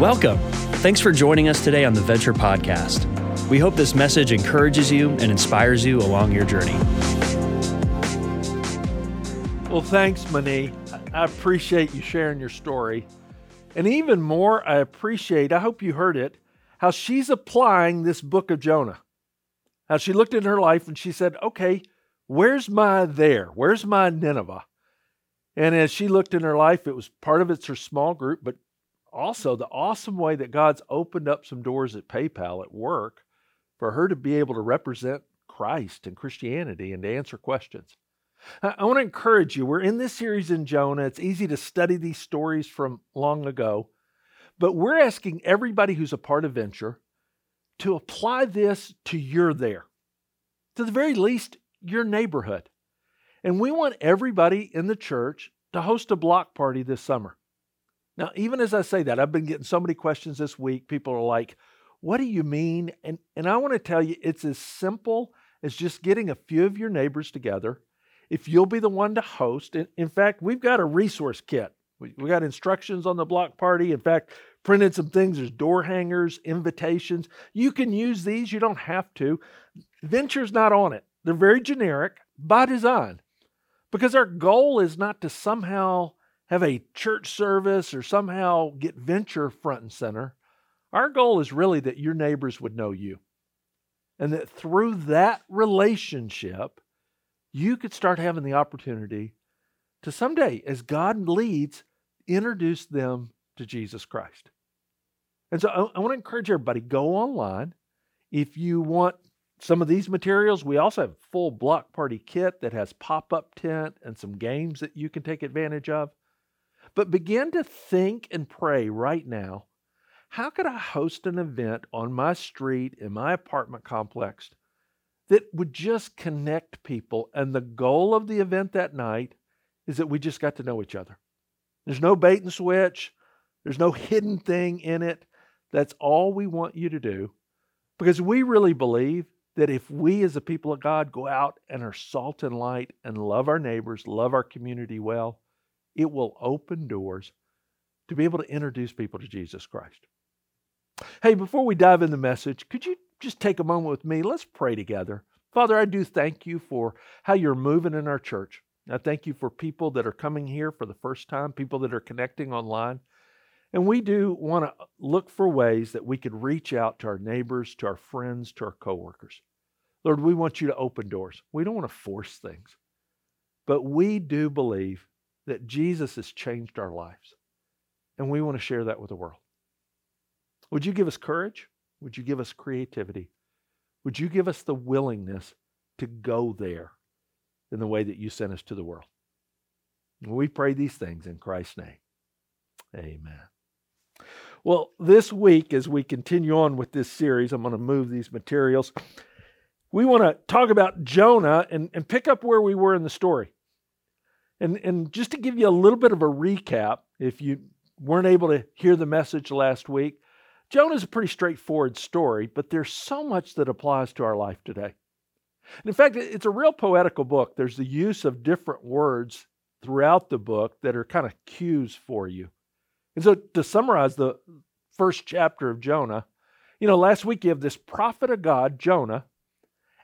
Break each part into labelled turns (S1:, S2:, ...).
S1: Welcome. Thanks for joining us today on the Venture Podcast. We hope this message encourages you and inspires you along your journey.
S2: Well, thanks, Mani. I appreciate you sharing your story. And even more, I appreciate, I hope you heard it, how she's applying this book of Jonah. How she looked in her life and she said, okay, where's my there? Where's my Nineveh? And as she looked in her life, it was part of it's her small group, but also the awesome way that God's opened up some doors at PayPal at work for her to be able to represent Christ and Christianity and to answer questions. I want to encourage you. We're in this series in Jonah. It's easy to study these stories from long ago, but we're asking everybody who's a part of Venture to apply this to your there, to the very least, your neighborhood. And we want everybody in the church to host a block party this summer. Now, even as I say that, I've been getting so many questions this week. People are like, what do you mean? And, and I want to tell you, it's as simple as just getting a few of your neighbors together. If you'll be the one to host, in, in fact, we've got a resource kit. We, we got instructions on the block party. In fact, printed some things. There's door hangers, invitations. You can use these, you don't have to. Venture's not on it. They're very generic by design because our goal is not to somehow have a church service or somehow get venture front and center. Our goal is really that your neighbors would know you. And that through that relationship, you could start having the opportunity to someday, as God leads, introduce them to Jesus Christ. And so I, I want to encourage everybody go online. If you want some of these materials, we also have full block party kit that has pop-up tent and some games that you can take advantage of. But begin to think and pray right now how could I host an event on my street in my apartment complex that would just connect people? And the goal of the event that night is that we just got to know each other. There's no bait and switch, there's no hidden thing in it. That's all we want you to do because we really believe that if we as a people of God go out and are salt and light and love our neighbors, love our community well, it will open doors to be able to introduce people to Jesus Christ. Hey, before we dive in the message, could you just take a moment with me? Let's pray together. Father, I do thank you for how you're moving in our church. I thank you for people that are coming here for the first time, people that are connecting online. And we do want to look for ways that we could reach out to our neighbors, to our friends, to our coworkers. Lord, we want you to open doors. We don't want to force things. But we do believe that Jesus has changed our lives. And we want to share that with the world. Would you give us courage? Would you give us creativity? Would you give us the willingness to go there in the way that you sent us to the world? we pray these things in Christ's name. Amen. Well, this week, as we continue on with this series, I'm going to move these materials. We want to talk about Jonah and, and pick up where we were in the story. And, and just to give you a little bit of a recap, if you weren't able to hear the message last week, Jonah is a pretty straightforward story, but there's so much that applies to our life today. And in fact, it's a real poetical book. There's the use of different words throughout the book that are kind of cues for you. And so, to summarize the first chapter of Jonah, you know, last week you have this prophet of God, Jonah,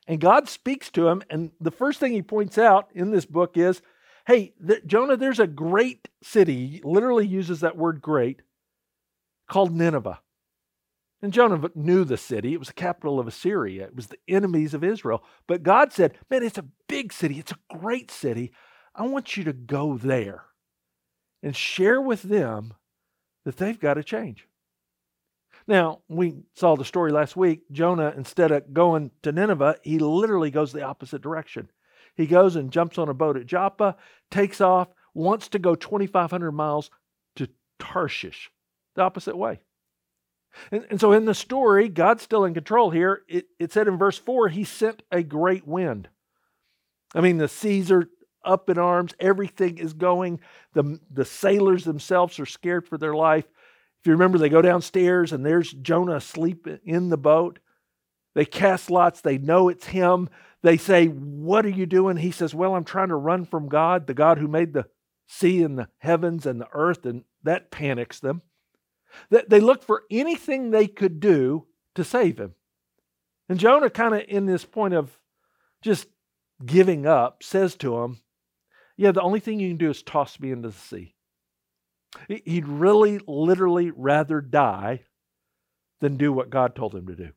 S2: and God speaks to him. And the first thing he points out in this book is hey, Jonah, there's a great city, literally uses that word great, called Nineveh. And Jonah knew the city. It was the capital of Assyria. It was the enemies of Israel. But God said, Man, it's a big city. It's a great city. I want you to go there and share with them that they've got to change. Now, we saw the story last week. Jonah, instead of going to Nineveh, he literally goes the opposite direction. He goes and jumps on a boat at Joppa, takes off, wants to go 2,500 miles to Tarshish, the opposite way. And, and, so in the story, God's still in control here. It, it said in verse 4, He sent a great wind. I mean, the seas are up in arms, everything is going. The, the sailors themselves are scared for their life. If you remember, they go downstairs and there's Jonah asleep in the boat. They cast lots, they know it's him. They say, What are you doing? He says, Well, I'm trying to run from God, the God who made the sea and the heavens and the earth, and that panics them. They look for anything they could do to save him. And Jonah, kind of in this point of just giving up, says to him, Yeah, the only thing you can do is toss me into the sea. He'd really, literally rather die than do what God told him to do.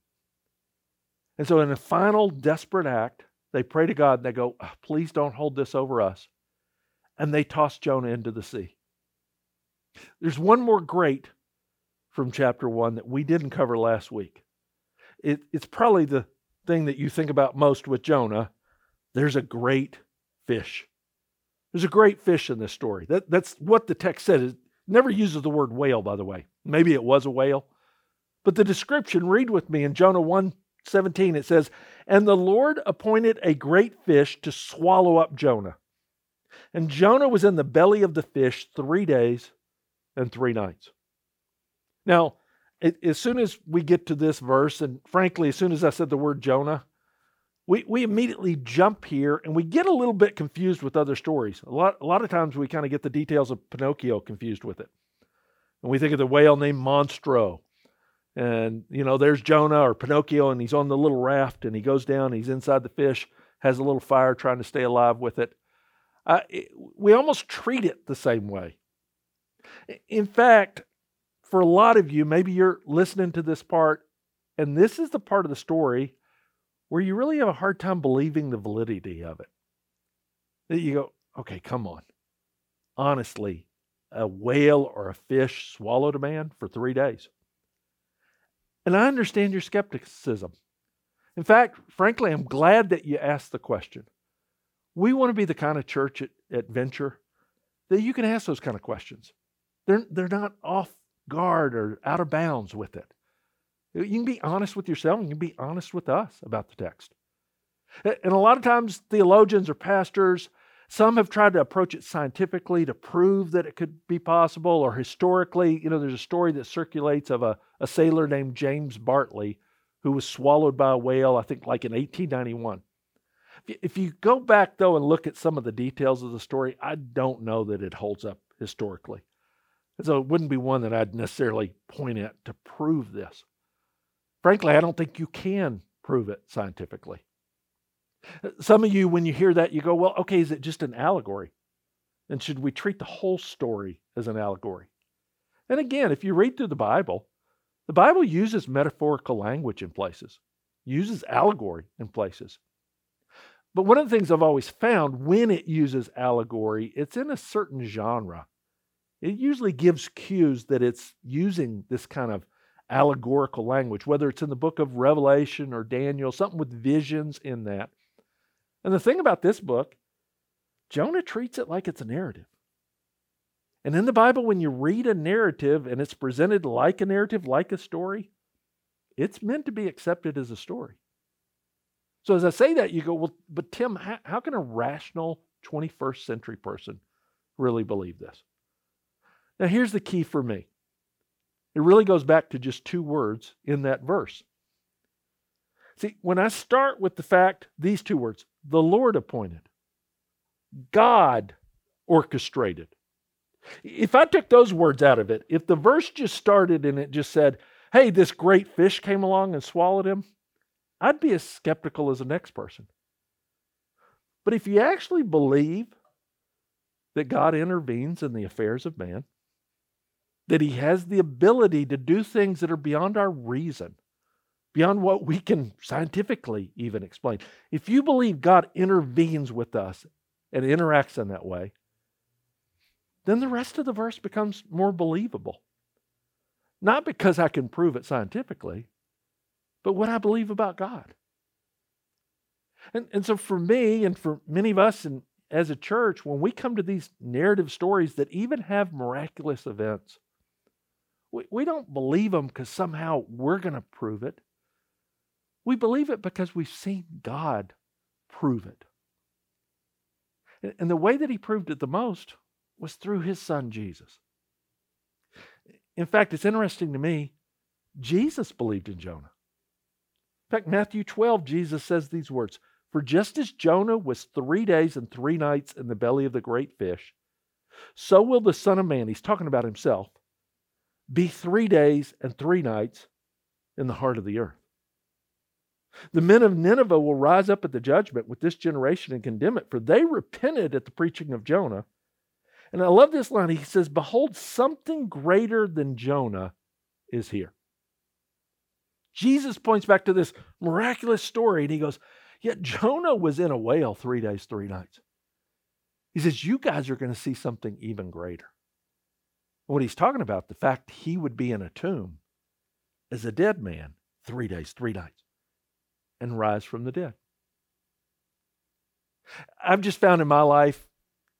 S2: And so, in a final desperate act, they pray to God and they go, ah, Please don't hold this over us. And they toss Jonah into the sea. There's one more great from chapter one that we didn't cover last week. It, it's probably the thing that you think about most with Jonah. There's a great fish. There's a great fish in this story. That, that's what the text said. It never uses the word whale, by the way. Maybe it was a whale. But the description, read with me in Jonah 1 17, it says, And the Lord appointed a great fish to swallow up Jonah. And Jonah was in the belly of the fish three days and three nights. Now, it, as soon as we get to this verse, and frankly, as soon as I said the word Jonah, we, we immediately jump here and we get a little bit confused with other stories. A lot, a lot of times we kind of get the details of Pinocchio confused with it. And we think of the whale named Monstro. And, you know, there's Jonah or Pinocchio, and he's on the little raft and he goes down, he's inside the fish, has a little fire trying to stay alive with it. Uh, it we almost treat it the same way. In fact, for a lot of you, maybe you're listening to this part, and this is the part of the story where you really have a hard time believing the validity of it. That you go, okay, come on. Honestly, a whale or a fish swallowed a man for three days. And I understand your skepticism. In fact, frankly, I'm glad that you asked the question. We want to be the kind of church at, at Venture that you can ask those kind of questions. They're, they're not off guard or out of bounds with it. You can be honest with yourself and you can be honest with us about the text. And a lot of times, theologians or pastors, some have tried to approach it scientifically to prove that it could be possible, or historically. You know, there's a story that circulates of a, a sailor named James Bartley who was swallowed by a whale, I think like in 1891. If you go back, though, and look at some of the details of the story, I don't know that it holds up historically. So it wouldn't be one that I'd necessarily point at to prove this. Frankly, I don't think you can prove it scientifically. Some of you, when you hear that, you go, well, okay, is it just an allegory? And should we treat the whole story as an allegory? And again, if you read through the Bible, the Bible uses metaphorical language in places, uses allegory in places. But one of the things I've always found when it uses allegory, it's in a certain genre it usually gives cues that it's using this kind of allegorical language, whether it's in the book of Revelation or Daniel, something with visions in that. And the thing about this book, Jonah treats it like it's a narrative. And in the Bible, when you read a narrative and it's presented like a narrative, like a story, it's meant to be accepted as a story. So as I say that, you go, well, but Tim, how, how can a rational 21st century person really believe this? Now, here's the key for me it really goes back to just two words in that verse. See, when I start with the fact, these two words, the Lord appointed, God orchestrated. If I took those words out of it, if the verse just started and it just said, hey, this great fish came along and swallowed him, I'd be as skeptical as the next person. But if you actually believe that God intervenes in the affairs of man, that He has the ability to do things that are beyond our reason, beyond what we can scientifically even explain. If you believe God intervenes with us and interacts in that way, then the rest of the verse becomes more believable. Not because I can prove it scientifically, but what I believe about God. And, and so for me and for many of us and as a church, when we come to these narrative stories that even have miraculous events, we, we don't believe them because somehow we're going to prove it. We believe it because we've seen God prove it. And, the way that he proved it the most was through his son Jesus. In fact, it's interesting to me, Jesus believed in Jonah. In fact, Matthew 12, Jesus says these words For just as Jonah was three days and three nights in the belly of the great fish, so will the Son of Man, he's talking about himself, be three days and three nights in the heart of the earth. The men of Nineveh will rise up at the judgment with this generation and condemn it, for they repented at the preaching of Jonah. And I love this line. He says, Behold, something greater than Jonah is here. Jesus points back to this miraculous story and he goes, Yet Jonah was in a whale three days, three nights. He says, You guys are going to see something even greater. What he's talking about, the fact he would be in a tomb as a dead man three days, three nights, and rise from the dead. I've just found in my life,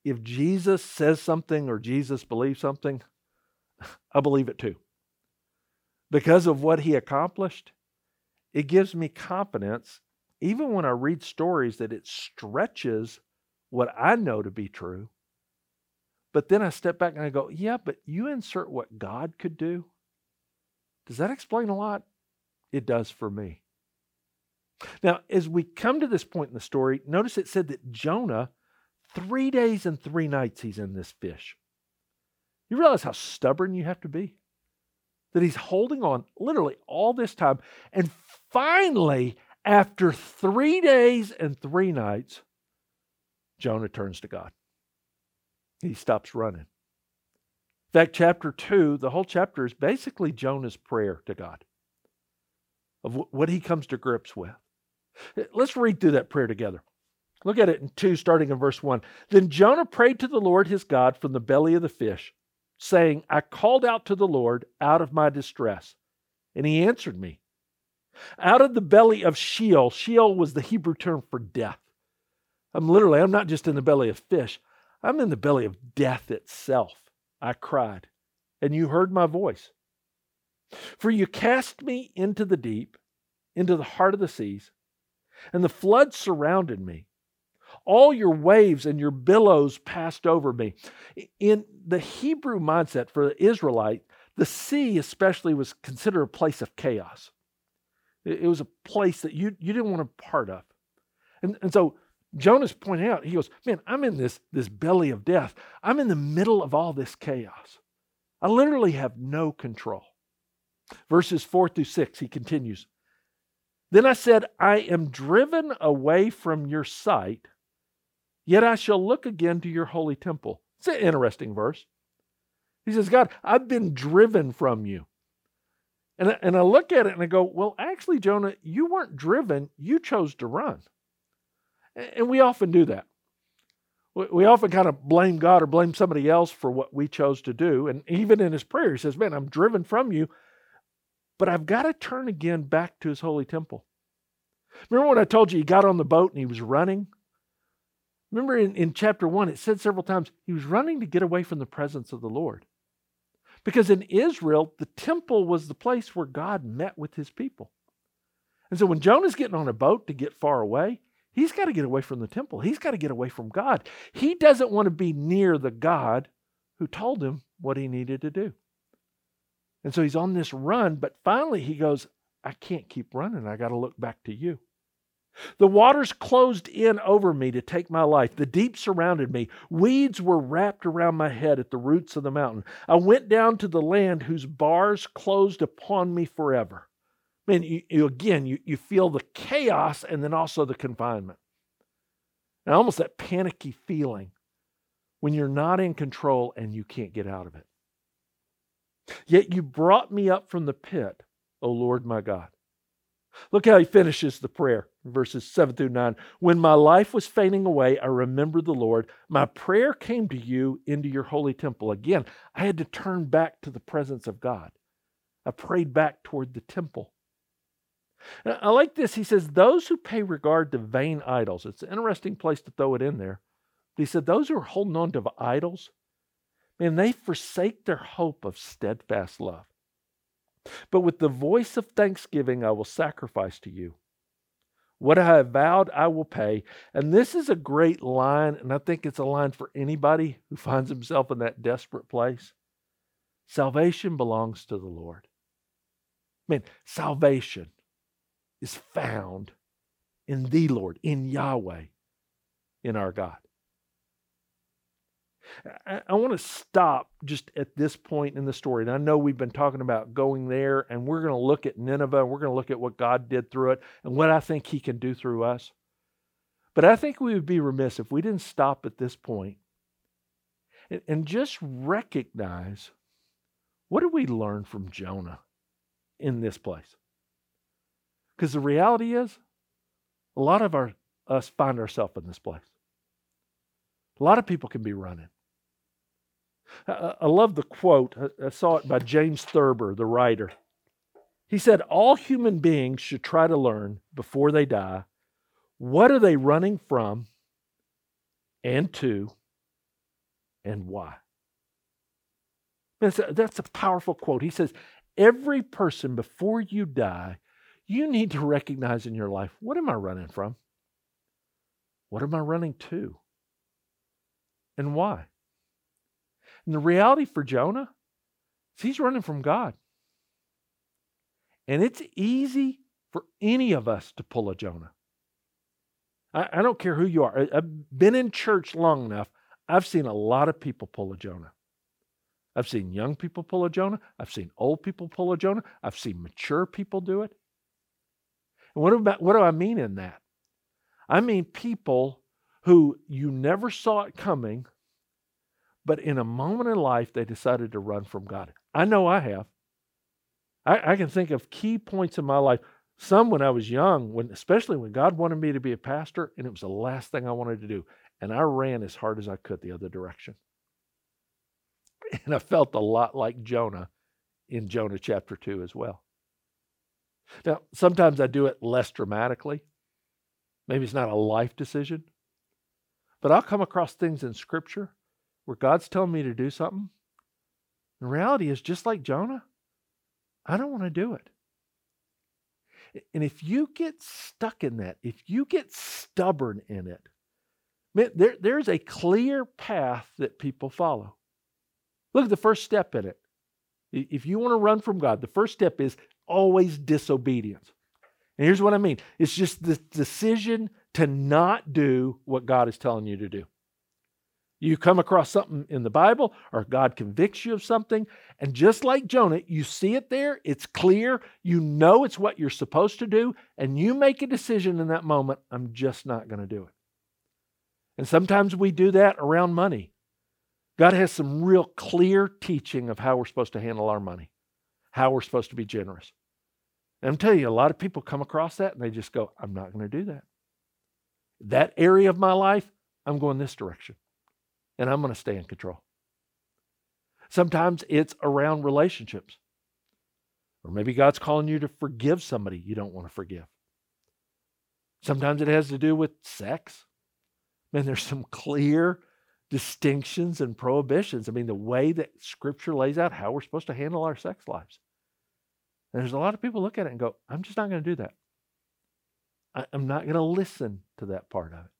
S2: if Jesus says something or Jesus believes something, I believe it too. Because of what he accomplished, it gives me confidence, even when I read stories, that it stretches what I know to be true but then I step back and I go, yeah, but you insert what God could do. Does that explain a lot? It does for me. Now, as we come to this point in the story, notice it said that Jonah, three days and three nights, he's in this fish. You realize how stubborn you have to be? That he's holding on literally all this time. And finally, after three days and three nights, Jonah turns to God he stops running. In fact, chapter 2, the whole chapter is basically Jonah's prayer to God of what he comes to grips with. Let's read through that prayer together. Look at it in 2, starting in verse 1. Then Jonah prayed to the Lord his God from the belly of the fish, saying, I called out to the Lord out of my distress, and he answered me. Out of the belly of Sheol, Sheol was the Hebrew term for death. I'm literally, I'm not just in the belly of fish, I'm in the belly of death itself. I cried, and you heard my voice. For you cast me into the deep, into the heart of the seas, and the flood surrounded me. All your waves and your billows passed over me. In the Hebrew mindset for the Israelite, the sea especially was considered a place of chaos. It was a place that you, you didn't want a part of. And, and so Jonah's pointing out, he goes, Man, I'm in this, this belly of death. I'm in the middle of all this chaos. I literally have no control. Verses 4 through 6, he continues. Then I said, I am driven away from your sight, yet I shall look again to your holy temple. It's an interesting verse. He says, God, I've been driven from you. And I, and I look at it and I go, Well, actually, Jonah, you weren't driven, you chose to run. And we often do that. We often kind of blame God or blame somebody else for what we chose to do. And even in his prayer, he says, Man, I'm driven from you, but I've got to turn again back to his holy temple. Remember when I told you he got on the boat and he was running? Remember in, in chapter one, it said several times he was running to get away from the presence of the Lord. Because in Israel, the temple was the place where God met with his people. And so when Jonah's getting on a boat to get far away, He's got to get away from the temple. He's got to get away from God. He doesn't want to be near the God who told him what he needed to do. And so he's on this run, but finally he goes, I can't keep running. I got to look back to you. The waters closed in over me to take my life. The deep surrounded me. Weeds were wrapped around my head at the roots of the mountain. I went down to the land whose bars closed upon me forever man, you, you, again, you, you feel the chaos and then also the confinement. And almost that panicky feeling when you're not in control and you can't get out of it. Yet you brought me up from the pit, O Lord my God. Look how he finishes the prayer, verses 7 through 9. When my life was fading away, I remembered the Lord. My prayer came to you into your holy temple. Again, I had to turn back to the presence of God. I prayed back toward the temple. I like this. He says, Those who pay regard to vain idols. It's an interesting place to throw it in there. He said, Those who are holding on to idols, man, they forsake their hope of steadfast love. But with the voice of thanksgiving, I will sacrifice to you. What I have vowed, I will pay. And this is a great line, and I think it's a line for anybody who finds himself in that desperate place. Salvation belongs to the Lord. Man, salvation is found in the Lord, in Yahweh, in our God. I, I want to stop just at this point in the story. And I know we've been talking about going there, and we're going to look at Nineveh, and we're going to look at what God did through it and what I think He can do through us. But I think we would be remiss if we didn't stop at this point and, and just recognize what did we learn from Jonah in this place? Because the reality is, a lot of our, us find ourselves in this place. A lot of people can be running. I, love the quote. I, I saw it by James Thurber, the writer. He said, All human beings should try to learn before they die what are they running from and to and why. That's a, that's a powerful quote. He says, Every person before you die, you need to recognize in your life what am I running from? What am I running to? And why? And the reality for Jonah is he's running from God. And it's easy for any of us to pull a Jonah. I, I don't care who you are. I, I've been in church long enough. I've seen a lot of people pull a Jonah. I've seen young people pull a Jonah. I've seen old people pull a Jonah. I've seen mature people do it. And what, about, what do I mean in that? I mean people who you never saw it coming, but in a moment in life, they decided to run from God. I know I have. I, I can think of key points in my life. Some when I was young, when especially when God wanted me to be a pastor, and it was the last thing I wanted to do. And I ran as hard as I could the other direction. And I felt a lot like Jonah in Jonah chapter 2 as well. Now, sometimes I do it less dramatically. Maybe it's not a life decision, but I'll come across things in Scripture where God's telling me to do something. The reality is, just like Jonah, I don't want to do it. And if you get stuck in that, if you get stubborn in it, man, there, there's a clear path that people follow. Look at the first step in it. If you want to run from God, the first step is always disobedience. And here's what I mean it's just the decision to not do what God is telling you to do. You come across something in the Bible or God convicts you of something, and just like Jonah, you see it there, it's clear, you know it's what you're supposed to do, and you make a decision in that moment I'm just not going to do it. And sometimes we do that around money. God has some real clear teaching of how we're supposed to handle our money, how we're supposed to be generous. And I'm telling you, a lot of people come across that and they just go, I'm not going to do that. That area of my life, I'm going this direction and I'm going to stay in control. Sometimes it's around relationships. Or maybe God's calling you to forgive somebody you don't want to forgive. Sometimes it has to do with sex. Man, there's some clear distinctions and prohibitions. I mean, the way that Scripture lays out how we're supposed to handle our sex lives. And there's a lot of people look at it and go, I'm just not going to do that. I, am not going to listen to that part of it.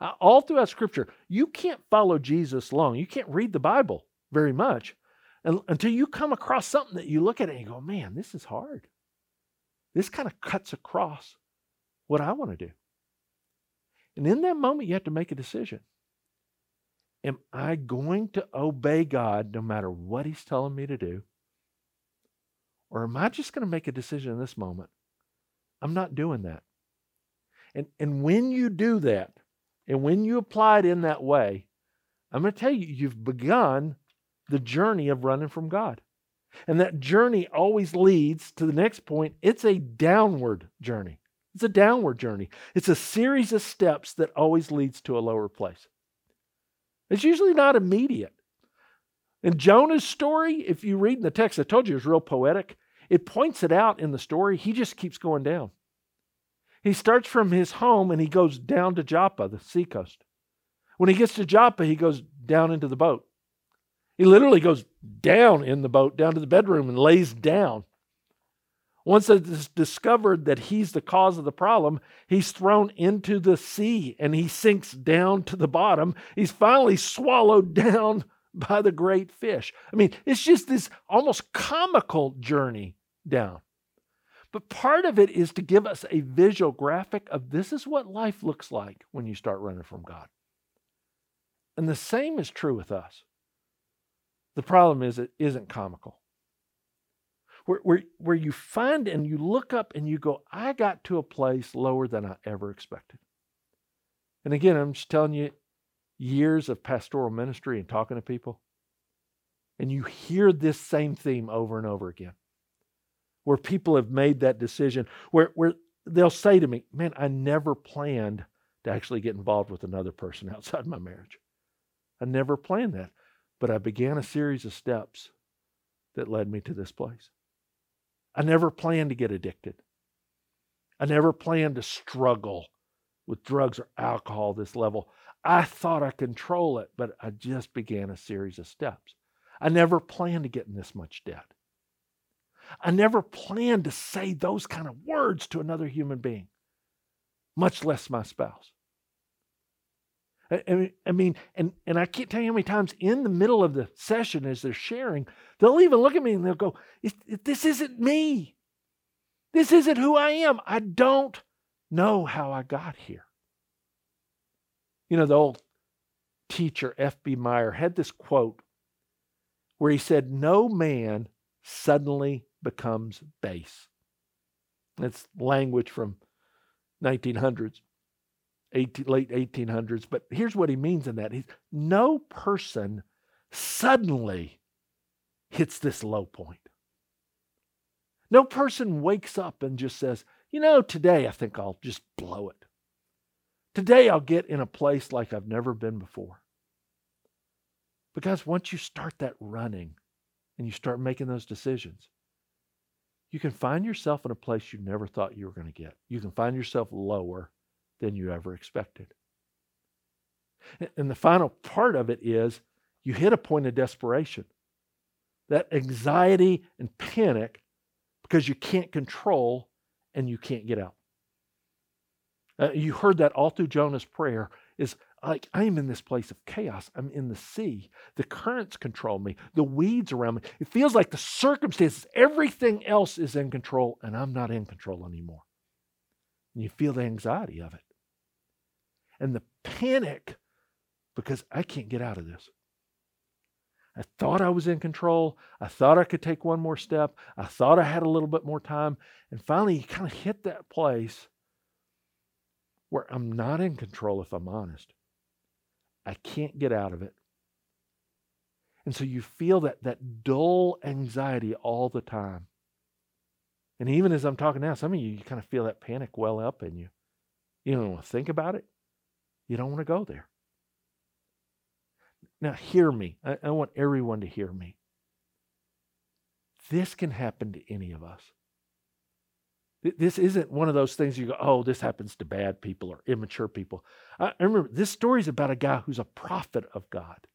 S2: Uh, all throughout Scripture, you can't follow Jesus long. You can't read the Bible very much until you come across something that you look at it and go, man, this is hard. This kind of cuts across what I want to do. And in that moment, you have to make a decision. Am I going to obey God no matter what He's telling me to do? Or am I just going to make a decision in this moment? I'm not doing that. And, and when you do that, and when you apply it in that way, I'm going to tell you, you've begun the journey of running from God. And that journey always leads to the next point. It's a downward journey. It's a downward journey. It's a series of steps that always leads to a lower place. It's usually not immediate. In Jonah's story, if you read in the text, I told you it was real poetic. It points it out in the story. He just keeps going down. He starts from his home and he goes down to Joppa, the seacoast. When he gets to Joppa, he goes down into the boat. He literally goes down in the boat, down to the bedroom, and lays down. Once it's discovered that he's the cause of the problem, he's thrown into the sea and he sinks down to the bottom. He's finally swallowed down by the great fish. I mean, it's just this almost comical journey down. But part of it is to give us a visual graphic of this is what life looks like when you start running from God. And the same is true with us. The problem is it isn't comical. Where, where, where you find and you look up and you go, I got to a place lower than I ever expected. And again, I'm just telling you, years of pastoral ministry and talking to people, and you hear this same theme over and over again, where people have made that decision, where, where they'll say to me, Man, I never planned to actually get involved with another person outside my marriage. I never planned that. But I began a series of steps that led me to this place. I never planned to get addicted. I never planned to struggle with drugs or alcohol this level. I thought I control it, but I just began a series of steps. I never planned to get in this much debt. I never planned to say those kind of words to another human being, much less my spouse. I, I mean, and, and I can't tell you how many times in the middle of the session as they're sharing, they'll even look at me and they'll go, This isn't me. This isn't who I am. I don't know how I got here. You know, the old teacher, F.B. Meyer, had this quote where he said, No man suddenly becomes base. That's language from 1900s. 18, late 1800s. But here's what he means in that: He's, no person suddenly hits this low point. No person wakes up and just says, "You know, today I think I'll just blow it. Today I'll get in a place like I've never been before." Because once you start that running and you start making those decisions, you can find yourself in a place you never thought you were going to get. You can find yourself lower than you ever expected. And the final part of it is you hit a point of desperation. That anxiety and panic because you can't control and you can't get out. Uh, you heard that all through Jonah's prayer is like, I'm in this place of chaos. I'm in the sea. The currents control me, the weeds around me. It feels like the circumstances, everything else is in control, and I'm not in control anymore. And you feel the anxiety of it and the panic because I can't get out of this. I thought I was in control. I thought I could take one more step. I thought I had a little bit more time. And finally, you kind of hit that place where I'm not in control, if I'm honest. I can't get out of it. And so you feel that, that dull anxiety all the time. And even as I'm talking now, some of you, you kind of feel that panic well up in you. You don't want to think about it. You don't want to go there. Now, hear me. I, I want everyone to hear me. This can happen to any of us. This isn't one of those things you go, oh, this happens to bad people or immature people. I remember this story is about a guy who's a prophet of God.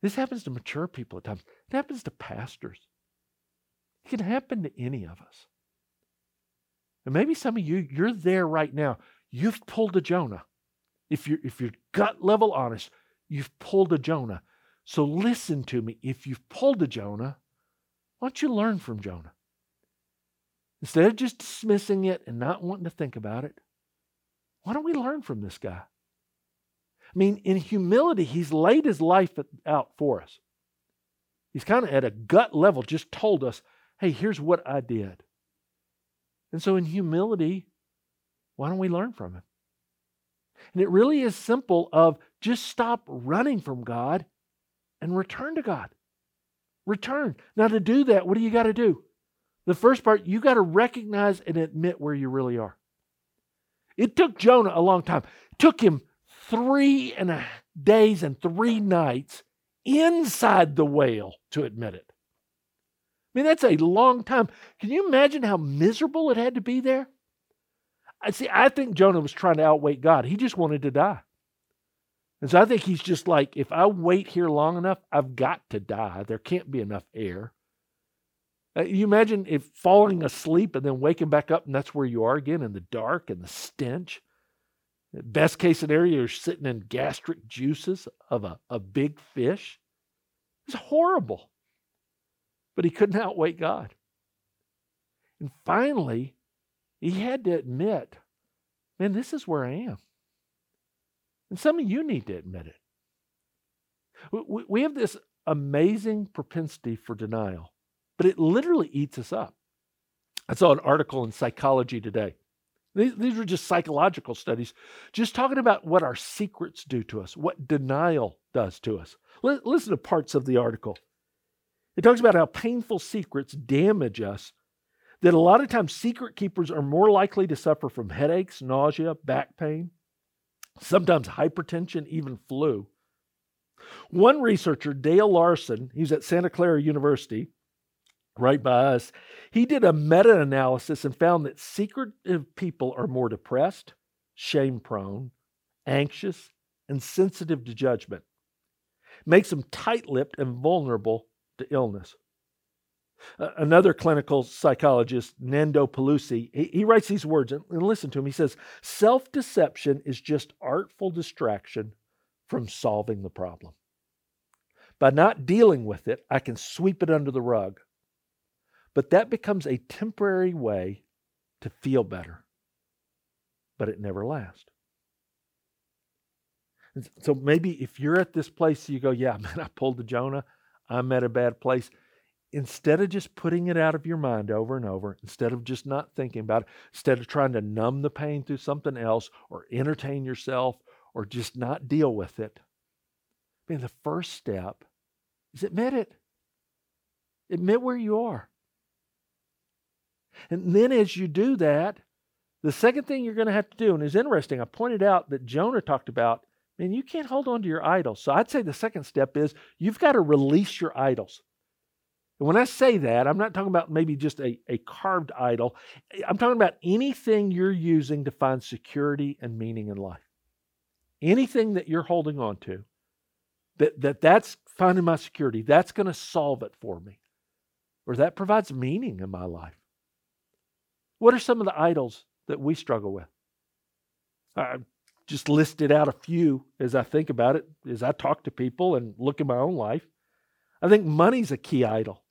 S2: This happens to mature people at times. It happens to pastors. It can happen to any of us. And maybe some of you, you're there right now. You've pulled a Jonah if you're if you're gut level honest, you've pulled a Jonah. So listen to me. If you've pulled a Jonah, why don't you learn from Jonah? Instead of just dismissing it and not wanting to think about it, why don't we learn from this guy? I mean, in humility, he's laid his life out for us. He's kind of at a gut level just told us, hey, here's what I did. And so, in humility, why don't we learn from him? And it really is simple of just stop running from God and return to God. Return. Now to do that, what do you got to do? The first part, you got to recognize and admit where you really are. It took Jonah a long time. It took him three and a days and three nights inside the whale to admit it. I mean, that's a long time. Can you imagine how miserable it had to be there? I see. I think Jonah was trying to outweight God. He just wanted to die. And so I think he's just like, if I wait here long enough, I've got to die. There can't be enough air. Uh, you imagine if falling asleep and then waking back up, and that's where you are again in the dark and the stench. Best case scenario, you're sitting in gastric juices of a, a big fish. It's horrible. But he couldn't outweight God. And finally, he had to admit, man, this is where I am. And some of you need to admit it. We, we have this amazing propensity for denial, but it literally eats us up. I saw an article in Psychology Today. These, these are just psychological studies, just talking about what our secrets do to us, what denial does to us. L- listen to parts of the article. It talks about how painful secrets damage us, that a lot of times secret keepers are more likely to suffer from headaches, nausea, back pain, sometimes hypertension, even flu. One researcher, Dale Larson, he's at Santa Clara University, right by us, he did a meta analysis and found that secretive people are more depressed, shame prone, anxious, and sensitive to judgment. Makes them tight lipped and vulnerable to illness. Another clinical psychologist, Nando Pelusi, he, writes these words, and, and listen to him. He says, Self deception is just artful distraction from solving the problem. By not dealing with it, I can sweep it under the rug. But that becomes a temporary way to feel better. But it never lasts. So maybe if you're at this place, you go, Yeah, man, I pulled the Jonah. I'm at a bad place. Instead of just putting it out of your mind over and over, instead of just not thinking about it, instead of trying to numb the pain through something else or entertain yourself or just not deal with it, I mean, the first step is admit it. Admit where you are. And then as you do that, the second thing you're going to have to do, and it's interesting, I pointed out that Jonah talked about, man, you can't hold on to your idols. So I'd say the second step is you've got to release your idols. And when I say that, I'm not talking about maybe just a, a carved idol. I'm talking about anything you're using to find security and meaning in life. Anything that you're holding on to, that, that that's finding my security, that's going to solve it for me, or that provides meaning in my life. What are some of the idols that we struggle with? I just listed out a few as I think about it, as I talk to people and look at my own life. I think money's a key idol.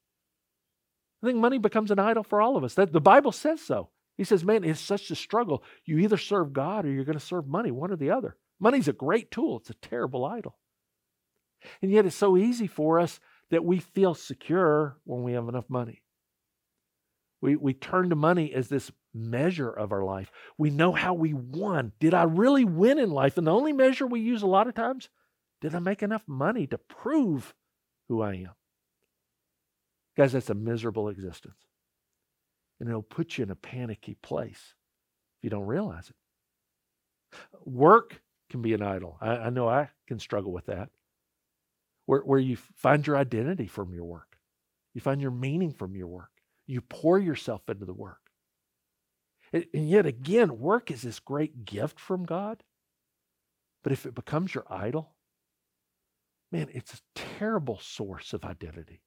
S2: I think money becomes an idol for all of us. That the Bible says so. He says, man, it's such a struggle. You either serve God or you're going to serve money, one or the other. Money's a great tool, it's a terrible idol. And yet it's so easy for us that we feel secure when we have enough money. We, we turn to money as this measure of our life. We know how we won. Did I really win in life? And the only measure we use a lot of times, did I make enough money to prove who I am? Guys, that's a miserable existence. And it'll put you in a panicky place if you don't realize it. Work can be an idol. I, I know I can struggle with that. Where, where you find your identity from your work, you find your meaning from your work. You pour yourself into the work. And yet again, work is this great gift from God. But if it becomes your idol, man, it's a terrible source of identity.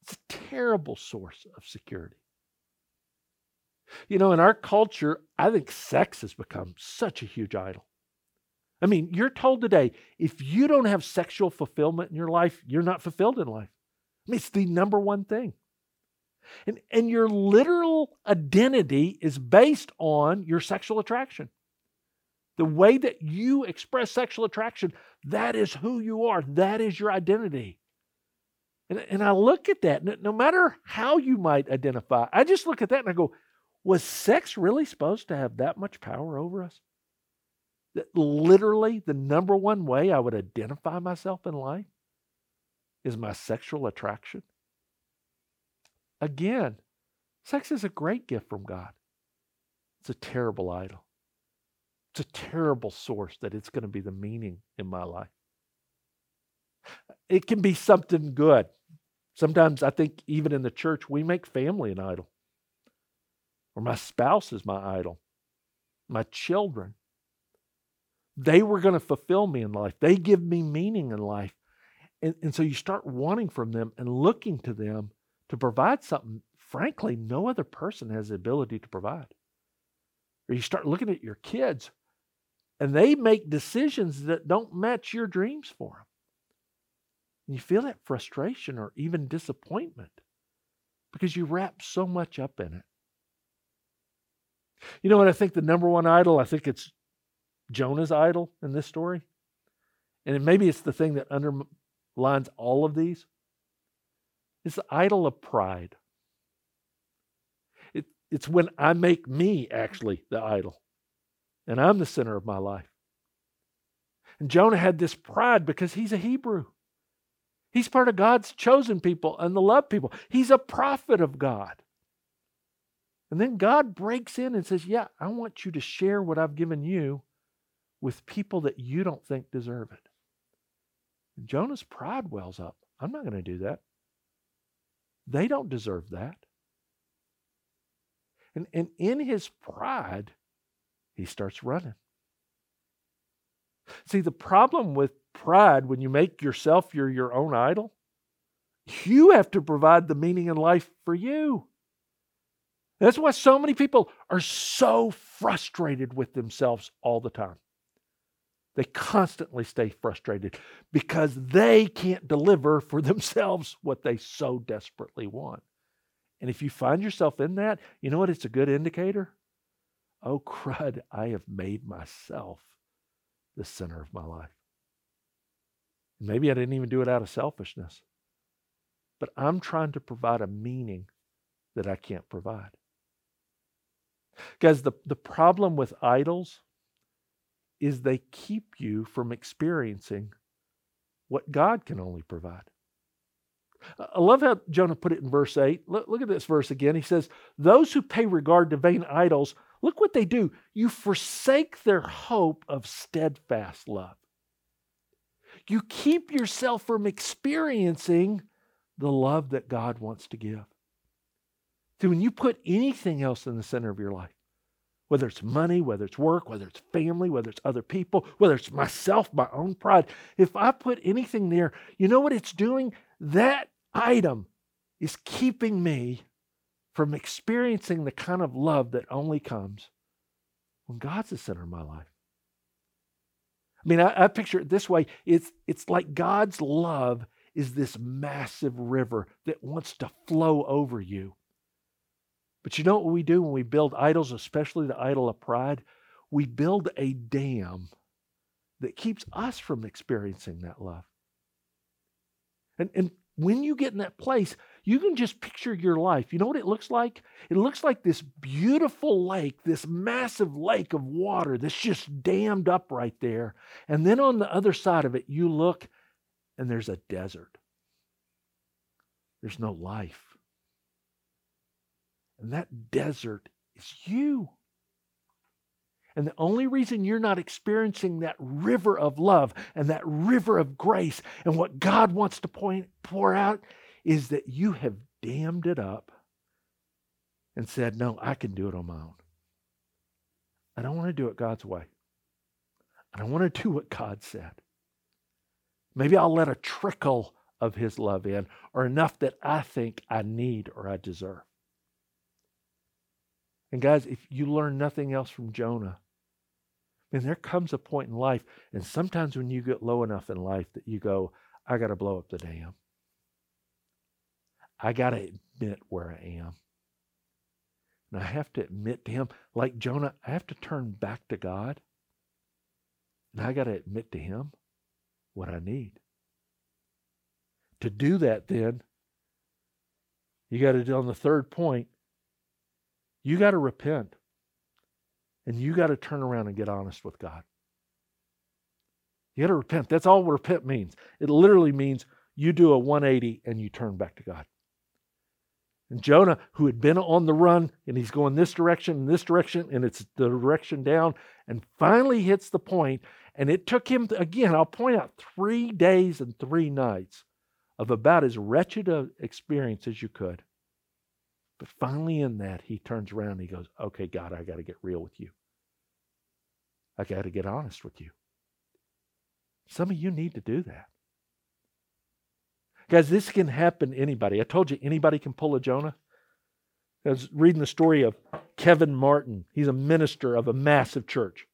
S2: It's a terrible source of security. You know, in our culture, I think sex has become such a huge idol. I mean, you're told today if you don't have sexual fulfillment in your life, you're not fulfilled in life. I mean, it's the number one thing. And, and your literal identity is based on your sexual attraction. The way that you express sexual attraction, that is who you are. That is your identity. And, and I look at that, no matter how you might identify, I just look at that and I go, was sex really supposed to have that much power over us? That literally the number one way I would identify myself in life is my sexual attraction. Again, sex is a great gift from God. It's a terrible idol. It's a terrible source that it's going to be the meaning in my life. It can be something good. Sometimes I think even in the church, we make family an idol. Or my spouse is my idol. My children. They were going to fulfill me in life. They give me meaning in life. And, and so you start wanting from them and looking to them to provide something, frankly, no other person has the ability to provide. Or you start looking at your kids and they make decisions that don't match your dreams for them. And you feel that frustration or even disappointment because you wrap so much up in it. You know what I think the number one idol, I think it's Jonah's idol in this story? and maybe it's the thing that underlines all of these, it's the idol of pride. It, it's when I make me actually the idol, and I'm the center of my life. And Jonah had this pride because he's a Hebrew. He's part of God's chosen people and the loved people. He's a prophet of God. And then God breaks in and says, Yeah, I want you to share what I've given you with people that you don't think deserve it. And Jonah's pride wells up. I'm not going to do that. They don't deserve that. And, and in his pride, he starts running. See, the problem with pride, when you make yourself your, your own idol, you have to provide the meaning in life for you. That's why so many people are so frustrated with themselves all the time. They constantly stay frustrated because they can't deliver for themselves what they so desperately want. And if you find yourself in that, you know what? It's a good indicator. Oh, crud, I have made myself the center of my life. Maybe I didn't even do it out of selfishness, but I'm trying to provide a meaning that I can't provide. Guys, the, the problem with idols is they keep you from experiencing what God can only provide. I love how Jonah put it in verse 8. Look, look, at this verse again. He says, Those who pay regard to vain idols, look what they do. You forsake their hope of steadfast love. You keep yourself from experiencing the love that God wants to give. See, when you put anything else in the center of your life, whether it's money, whether it's work, whether it's family, whether it's other people, whether it's myself, my own pride, if I put anything there, you know what it's doing? That item is keeping me from experiencing the kind of love that only comes when God's the center of my life. I mean, I, I picture it this way it's, it's like God's love is this massive river that wants to flow over you. But you know what we do when we build idols, especially the idol of pride? We build a dam that keeps us from experiencing that love. And, and when you get in that place, you can just picture your life. You know what it looks like? It looks like this beautiful lake, this massive lake of water that's just dammed up right there. And then on the other side of it, you look and there's a desert. There's no life. And that desert is you. And the only reason you're not experiencing that river of love and that river of grace and what God wants to point, pour out is that you have dammed it up and said, No, I can do it on my own. I don't want to do it God's way. I don't want to do what God said. Maybe I'll let a trickle of His love in or enough that I think I need or I deserve. And guys, if you learn nothing else from Jonah, then there comes a point in life, and sometimes when you get low enough in life that you go, I got to blow up the dam. I got to admit where I am. And I have to admit to him, like Jonah, I have to turn back to God. And I got to admit to him what I need. To do that, then, you got to do on the third point, you got to repent. And you got to turn around and get honest with God. You got to repent. That's all repent means. It literally means you do a 180 and you turn back to God. And Jonah, who had been on the run and he's going this direction and this direction, and it's the direction down, and finally hits the point, and it took him, again, I'll point out, three days and three nights of about as wretched an experience as you could. But finally, in that, he turns around and he goes, Okay, God, I got to get real with you. I got to get honest with you. Some of you need to do that. Guys, this can happen to anybody. I told you anybody can pull a Jonah. I was reading the story of Kevin Martin. He's a minister of a massive church.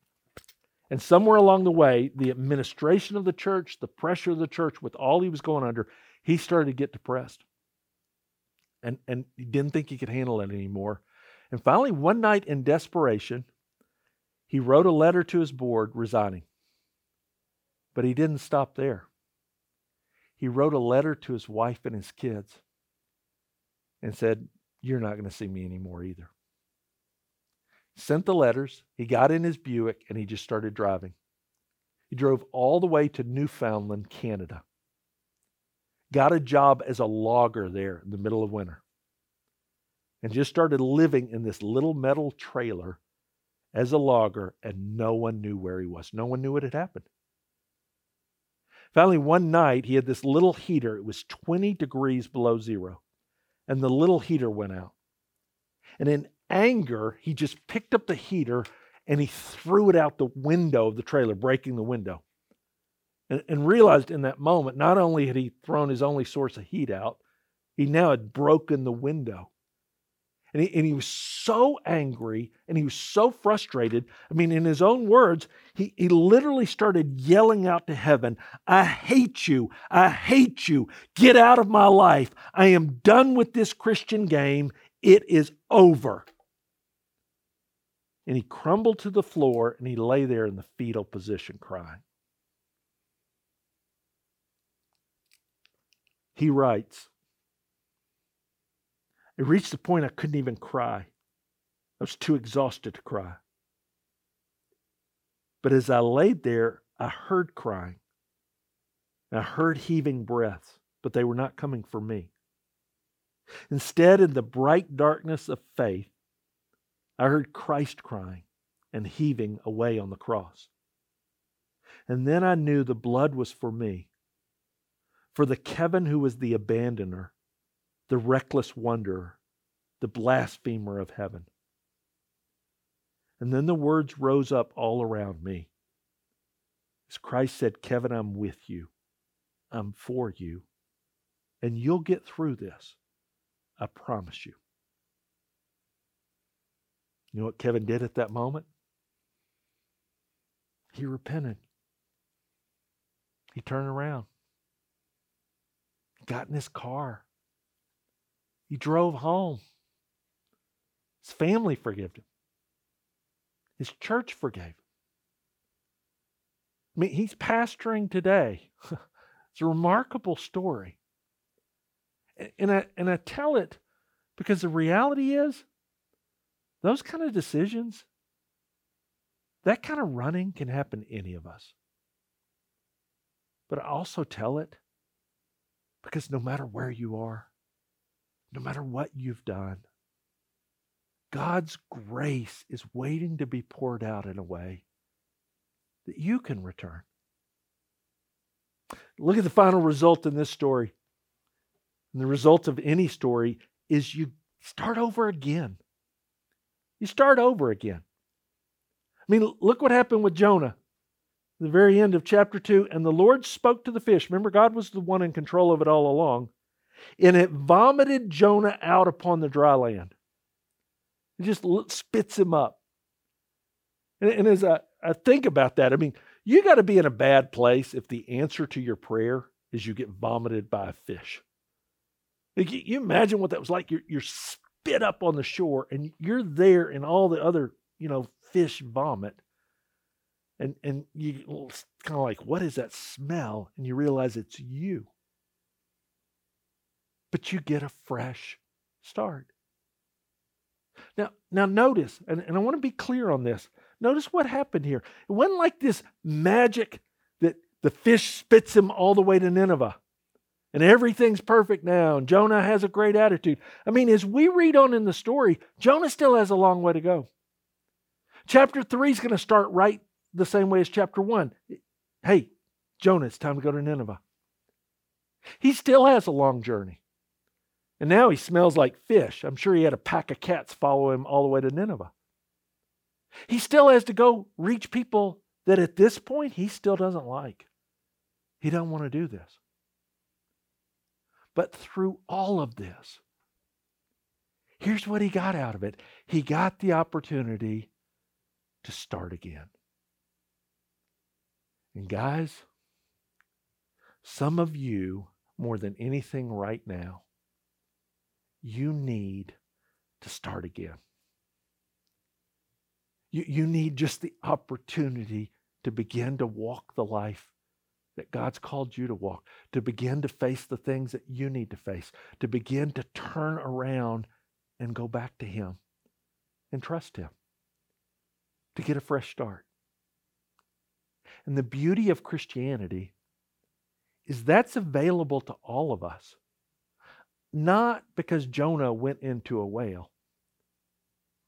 S2: And somewhere along the way, the administration of the church, the pressure of the church, with all he was going under, he started to get depressed and, and he didn't think he could handle it anymore. And finally, one night in desperation, he wrote a letter to his board resigning. But he didn't stop there. He wrote a letter to his wife and his kids and said, You're not going to see me anymore either. Sent the letters. He got in his Buick and he just started driving. He drove all the way to Newfoundland, Canada. Got a job as a logger there in the middle of winter. And just started living in this little metal trailer as a logger, and no one knew where he was. No one knew what had happened. Finally, one night, he had this little heater. It was 20 degrees below zero, and the little heater went out. And in anger, he just picked up the heater and he threw it out the window of the trailer, breaking the window. And, and realized in that moment, not only had he thrown his only source of heat out, he now had broken the window. And he, and he was so angry and he was so frustrated. I mean, in his own words, he, he literally started yelling out to heaven, I hate you. I hate you. Get out of my life. I am done with this Christian game. It is over. And he crumbled to the floor and he lay there in the fetal position crying. He writes, It reached the point I couldn't even cry. I was too exhausted to cry. But as I laid there, I heard crying. I heard heaving breaths, but they were not coming for me. Instead, in the bright darkness of faith, I heard Christ crying and heaving away on the cross. And then I knew the blood was for me, for the Kevin who was the abandoner, the reckless wanderer, the blasphemer of heaven. And then the words rose up all around me. As Christ said, Kevin, I'm with you. I'm for you. And you'll get through this. I promise you. You know what Kevin did at that moment? He repented. He turned around, got in his car. He drove home. His family forgave him. His church forgave him. I mean, he's pastoring today. it's a remarkable story. And I, and I tell it because the reality is those kind of decisions, that kind of running can happen to any of us. But I also tell it because no matter where you are, no matter what you've done, God's grace is waiting to be poured out in a way that you can return. Look at the final result in this story. And the result of any story is you start over again. You start over again. I mean, look what happened with Jonah. The very end of chapter 2. And the Lord spoke to the fish. Remember, God was the one in control of it all along. And it vomited Jonah out upon the dry land. It just spits him up. And, and as I, I think about that, I mean, you got to be in a bad place if the answer to your prayer is you get vomited by a fish. Like, you imagine what that was like. You're, you're spit up on the shore and you're there and all the other, you know, fish vomit. And and you kind of like, what is that smell? And you realize it's you. But you get a fresh start. Now, now notice, and, and I want to be clear on this. Notice what happened here. It wasn't like this magic that the fish spits him all the way to Nineveh and everything's perfect now, and Jonah has a great attitude. I mean, as we read on in the story, Jonah still has a long way to go. Chapter 3 is going to start right the same way as chapter 1. Hey, Jonah, it's time to go to Nineveh. He still has a long journey. And now he smells like fish. I'm sure he had a pack of cats follow him all the way to Nineveh. He still has to go reach people that at this point he still doesn't like. He doesn't want to do this. But through all of this, here's what he got out of it he got the opportunity to start again. And guys, some of you, more than anything right now, you need to start again. You, you need just the opportunity to begin to walk the life that God's called you to walk, to begin to face the things that you need to face, to begin to turn around and go back to Him and trust Him, to get a fresh start. And the beauty of Christianity is that's available to all of us. Not because Jonah went into a whale,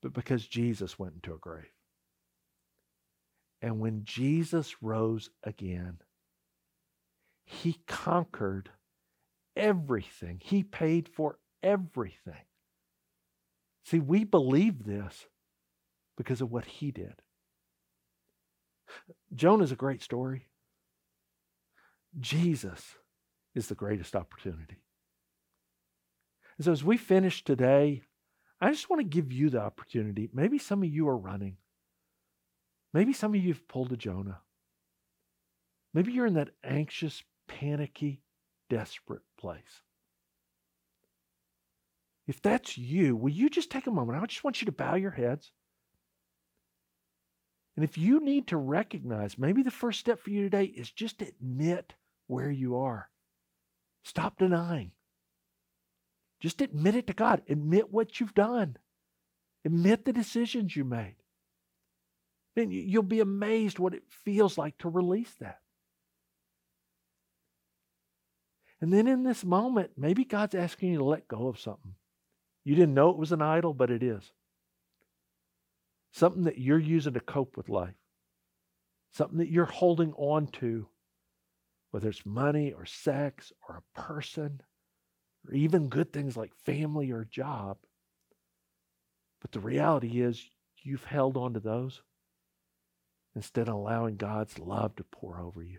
S2: but because Jesus went into a grave. And when Jesus rose again, he conquered everything. He paid for everything. See, we believe this because of what he did. Jonah is a great story. Jesus is the greatest opportunity. And so, as we finish today, I just want to give you the opportunity. Maybe some of you are running. Maybe some of you have pulled a Jonah. Maybe you're in that anxious, panicky, desperate place. If that's you, will you just take a moment? I just want you to bow your heads. And if you need to recognize, maybe the first step for you today is just admit where you are. Stop denying. Just admit it to God. Admit what you've done. Admit the decisions you made. Then you'll be amazed what it feels like to release that. And then in this moment, maybe God's asking you to let go of something. You didn't know it was an idol, but it is. Something that you're using to cope with life. Something that you're holding on to, whether it's money or sex or a person or even good things like family or job. But the reality is, you've held on to those instead of allowing God's love to pour over you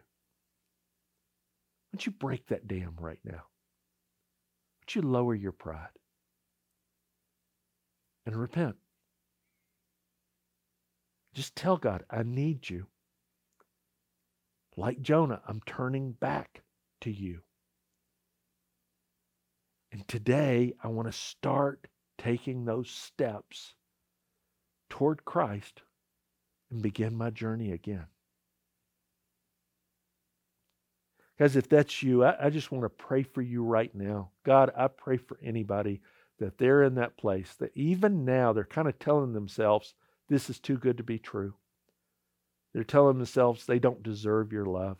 S2: don't you break that dam right now? Why don't you lower your pride and repent? Just tell God, I need you. Like Jonah, I'm turning back to you. And today, I want to start taking those steps toward Christ and begin my journey again. Guys, if that's you, I, I just want to pray for you right now. God, I pray for anybody that they're in that place, that even now they're kind of telling themselves, this is too good to be true. They're telling themselves they don't deserve your love.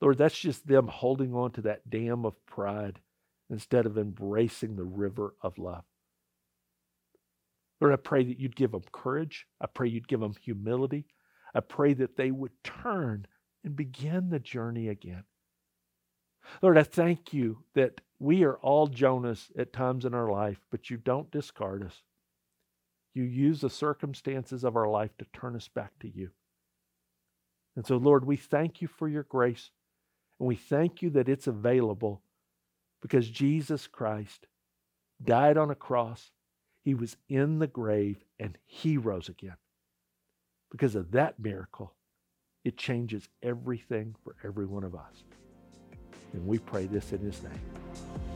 S2: Lord, that's just them holding on to that dam of pride instead of embracing the river of love. Lord, I pray that you'd give them courage. I pray you'd give them humility. I pray that they would turn and begin the journey again. Lord, I thank you that we are all Jonahs at times in our life, but you don't discard us. You use the circumstances of our life to turn us back to you. And so, Lord, we thank you for your grace, and we thank you that it's available because Jesus Christ died on a cross. He was in the grave and he rose again. Because of that miracle, it changes everything for every one of us. And we pray this in His name.